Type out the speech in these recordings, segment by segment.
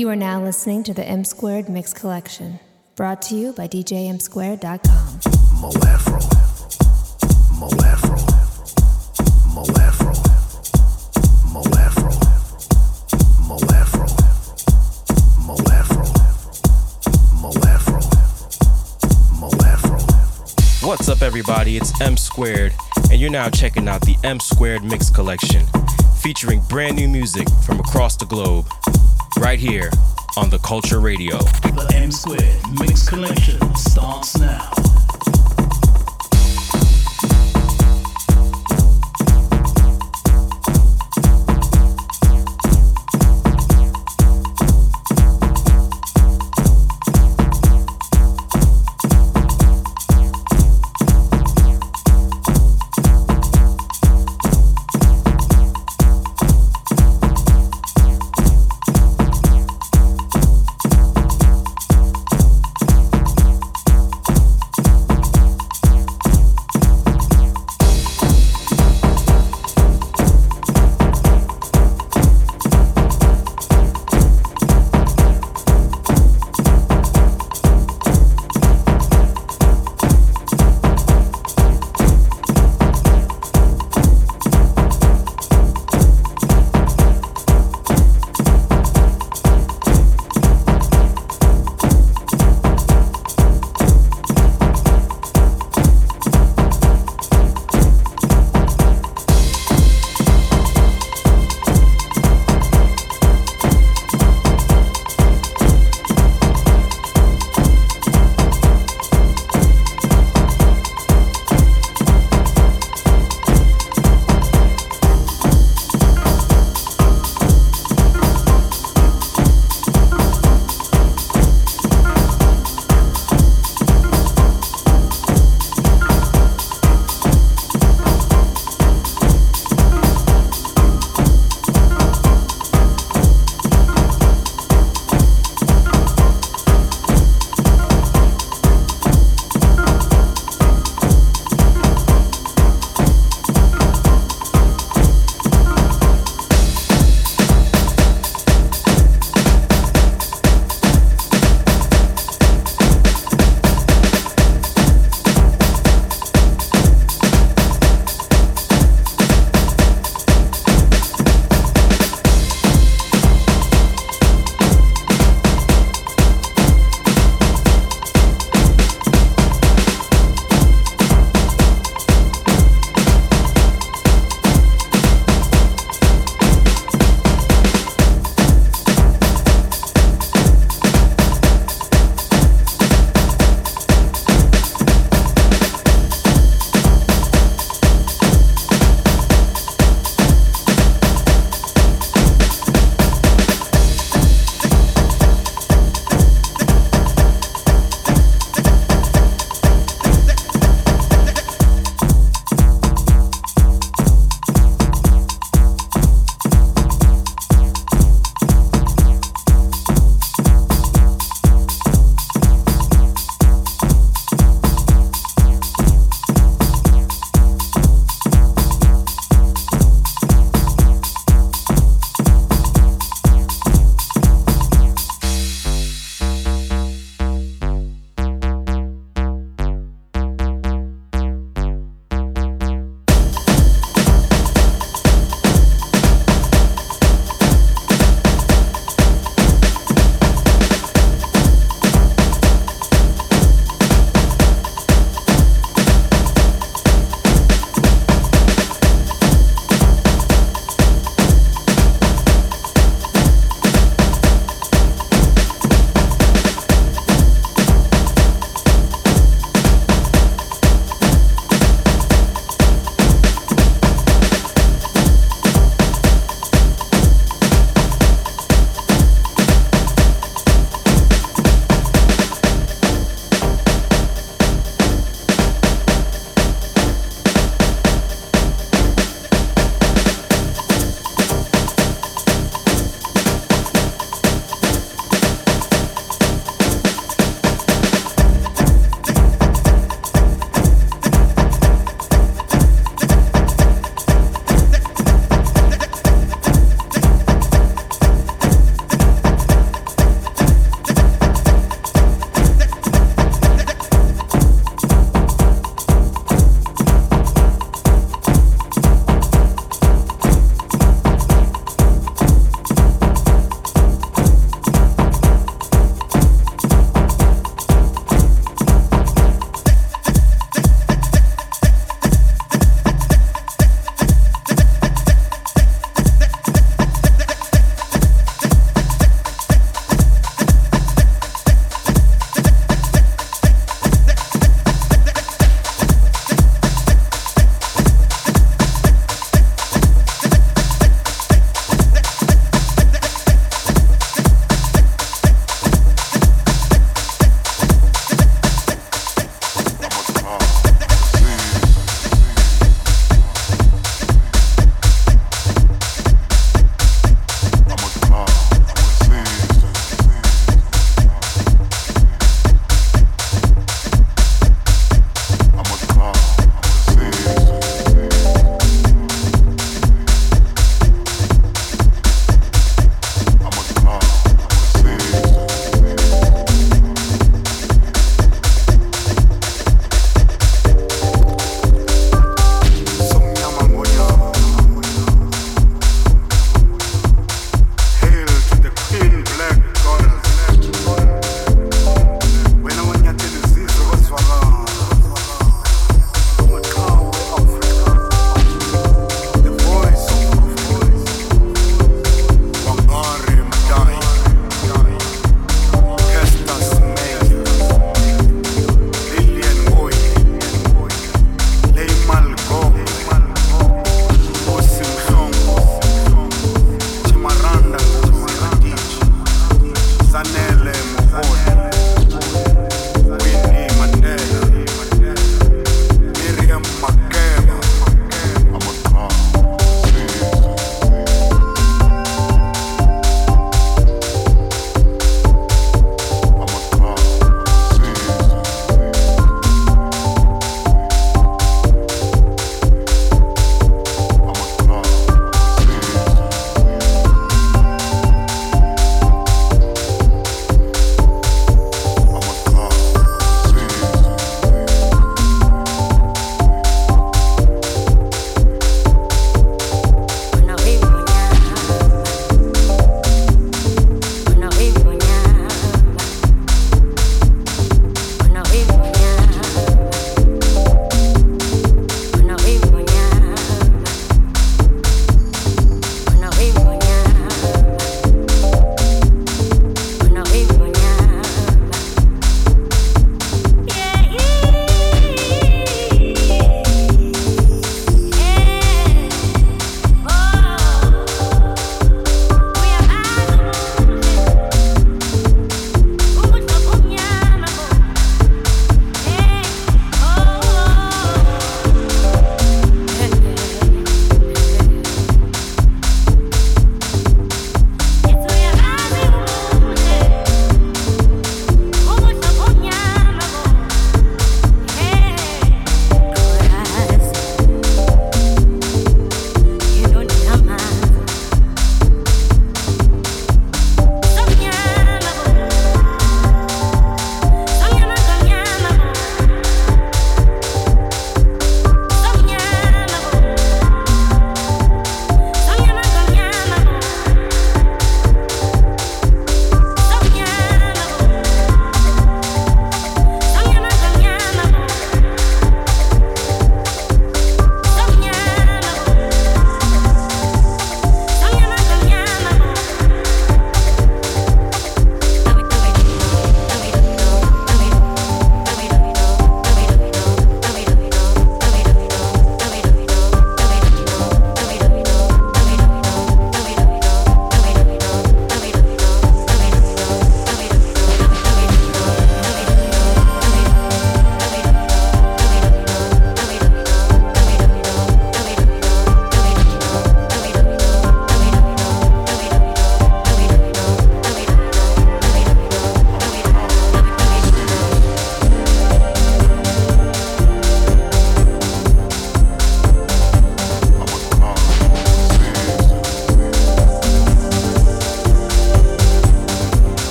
You are now listening to the M Squared Mix Collection, brought to you by DJMSquared.com. Mo Afro. Mo Afro. Mo Afro. Mo Afro. Mo Afro. Mo Afro. Mo Afro. Mo Afro. What's up, everybody? It's M Squared, and you're now checking out the M Squared Mix Collection, featuring brand new music from across the globe, right here on the Culture Radio. The M Squared Mix Collection starts now.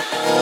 Yeah.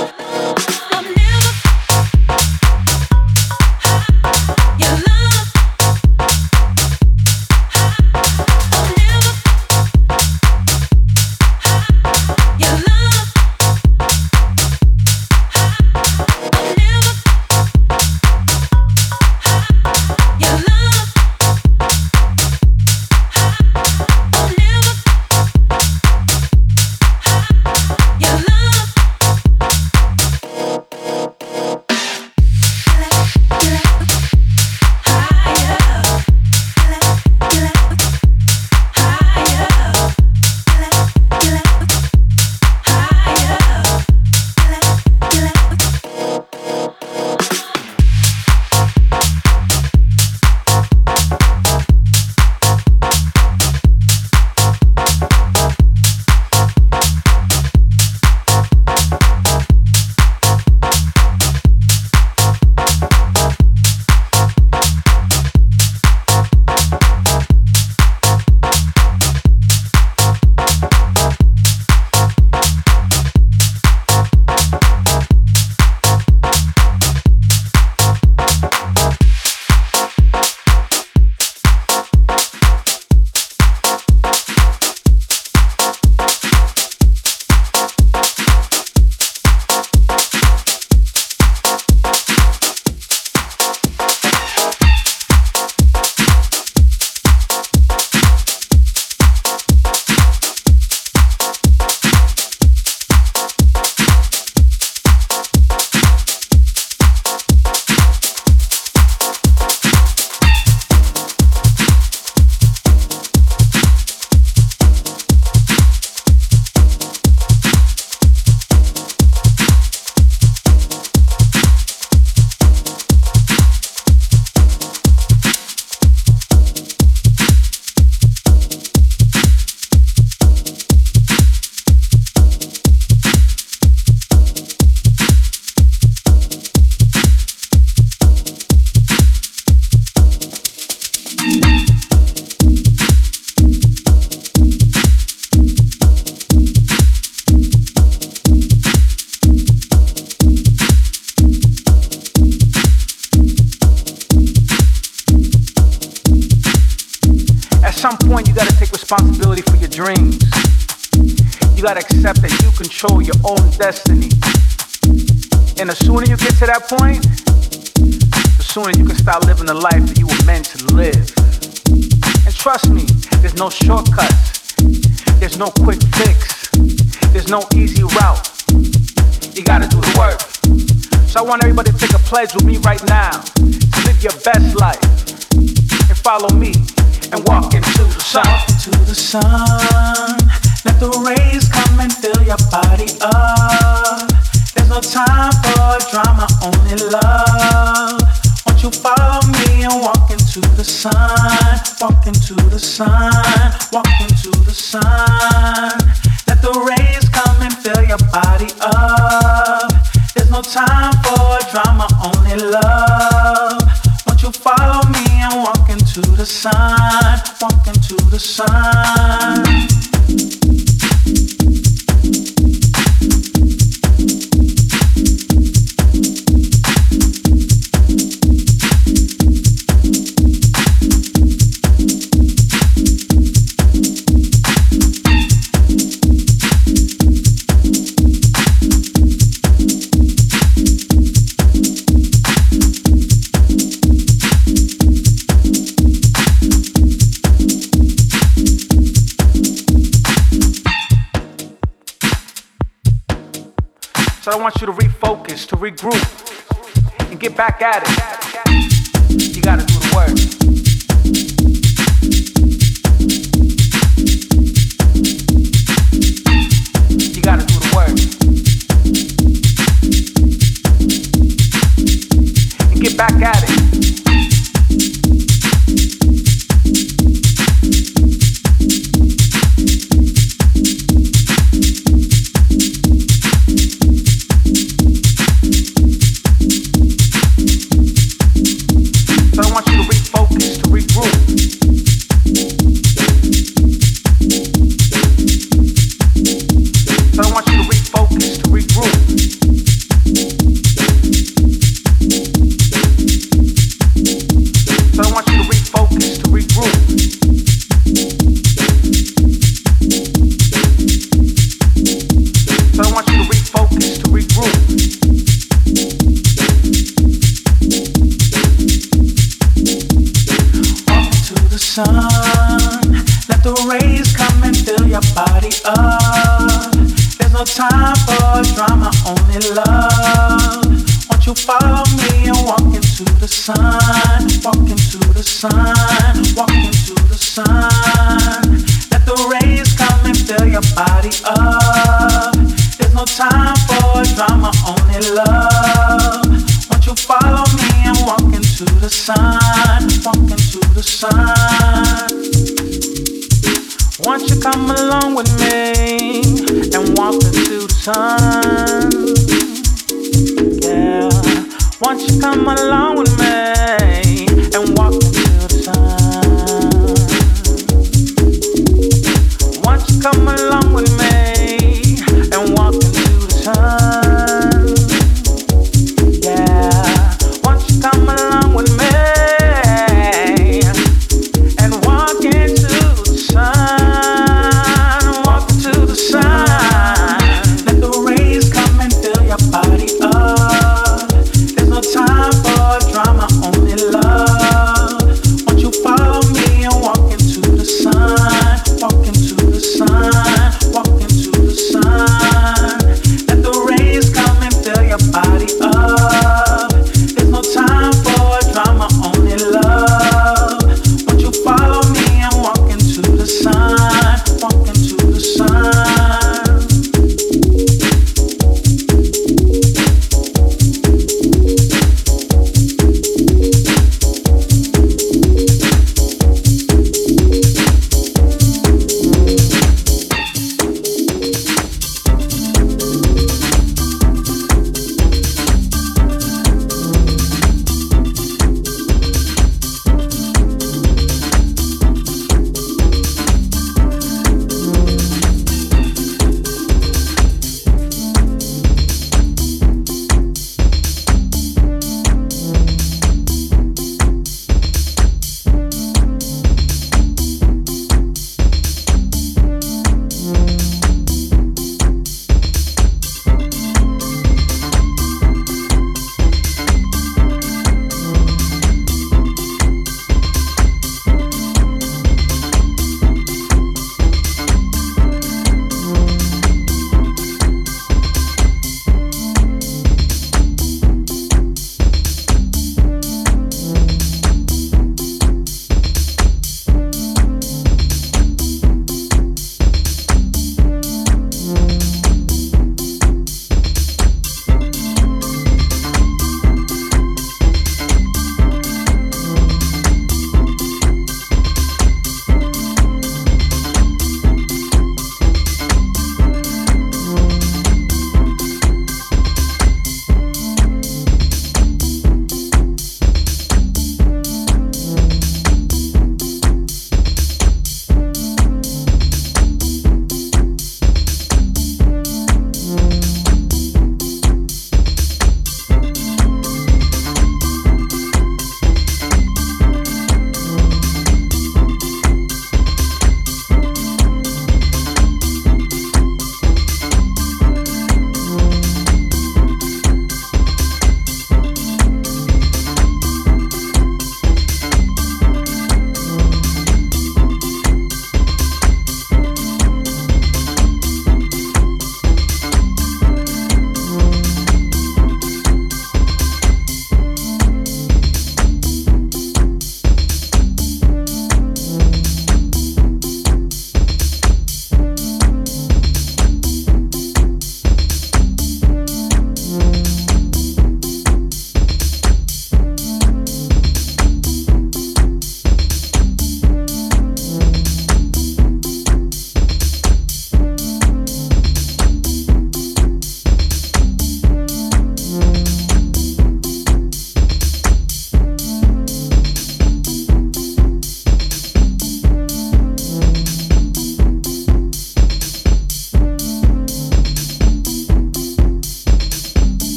sun. regroup and get back at it. sun, walking to the sun. Won't you come along with me and walk into the sun? Yeah, won't you come along with me and walk into the sun?